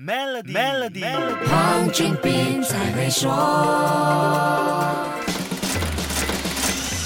Melody，Melody，黄俊斌才会说。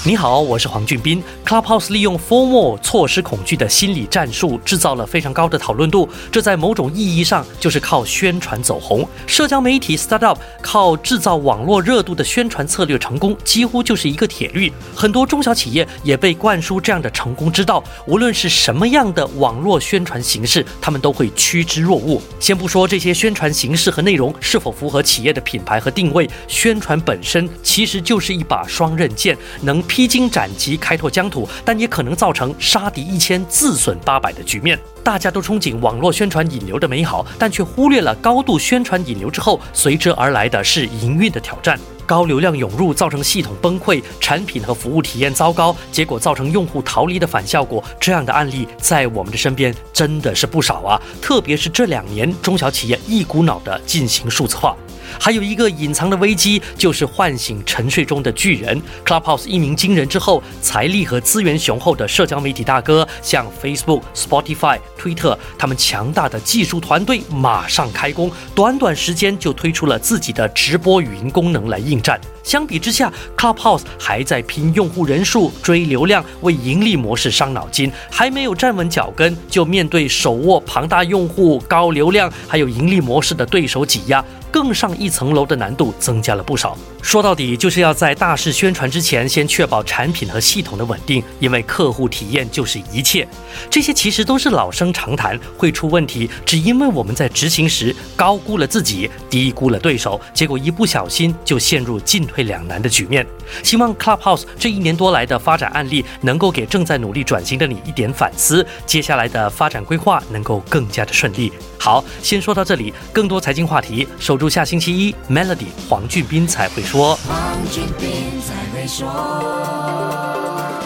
你好，我是黄俊斌。Clubhouse 利用 “formal 错失恐惧的心理战术，制造了非常高的讨论度。这在某种意义上就是靠宣传走红。社交媒体 startup 靠制造网络热度的宣传策略成功，几乎就是一个铁律。很多中小企业也被灌输这样的成功之道。无论是什么样的网络宣传形式，他们都会趋之若鹜。先不说这些宣传形式和内容是否符合企业的品牌和定位，宣传本身其实就是一把双刃剑，能。披荆斩棘，开拓疆土，但也可能造成杀敌一千，自损八百的局面。大家都憧憬网络宣传引流的美好，但却忽略了高度宣传引流之后随之而来的是营运的挑战。高流量涌入，造成系统崩溃，产品和服务体验糟糕，结果造成用户逃离的反效果。这样的案例在我们的身边真的是不少啊！特别是这两年，中小企业一股脑的进行数字化。还有一个隐藏的危机，就是唤醒沉睡中的巨人。Clubhouse 一鸣惊人之后，财力和资源雄厚的社交媒体大哥，像 Facebook、Spotify、推特，他们强大的技术团队马上开工，短短时间就推出了自己的直播语音功能来应战。相比之下，Clubhouse 还在拼用户人数、追流量，为盈利模式伤脑筋，还没有站稳脚跟，就面对手握庞大用户、高流量还有盈利模式的对手挤压。更上一层楼的难度增加了不少。说到底，就是要在大肆宣传之前，先确保产品和系统的稳定，因为客户体验就是一切。这些其实都是老生常谈，会出问题，只因为我们在执行时高估了自己，低估了对手，结果一不小心就陷入进退两难的局面。希望 Clubhouse 这一年多来的发展案例，能够给正在努力转型的你一点反思，接下来的发展规划能够更加的顺利。好，先说到这里。更多财经话题，守住下星期一。Melody 黄俊斌才会说。黄俊斌才会说。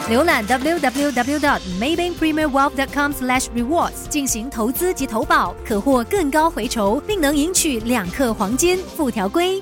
浏览 www.maybankprimewealth.com/rewards 进行投资及投保，可获更高回酬，并能赢取两克黄金。附条规。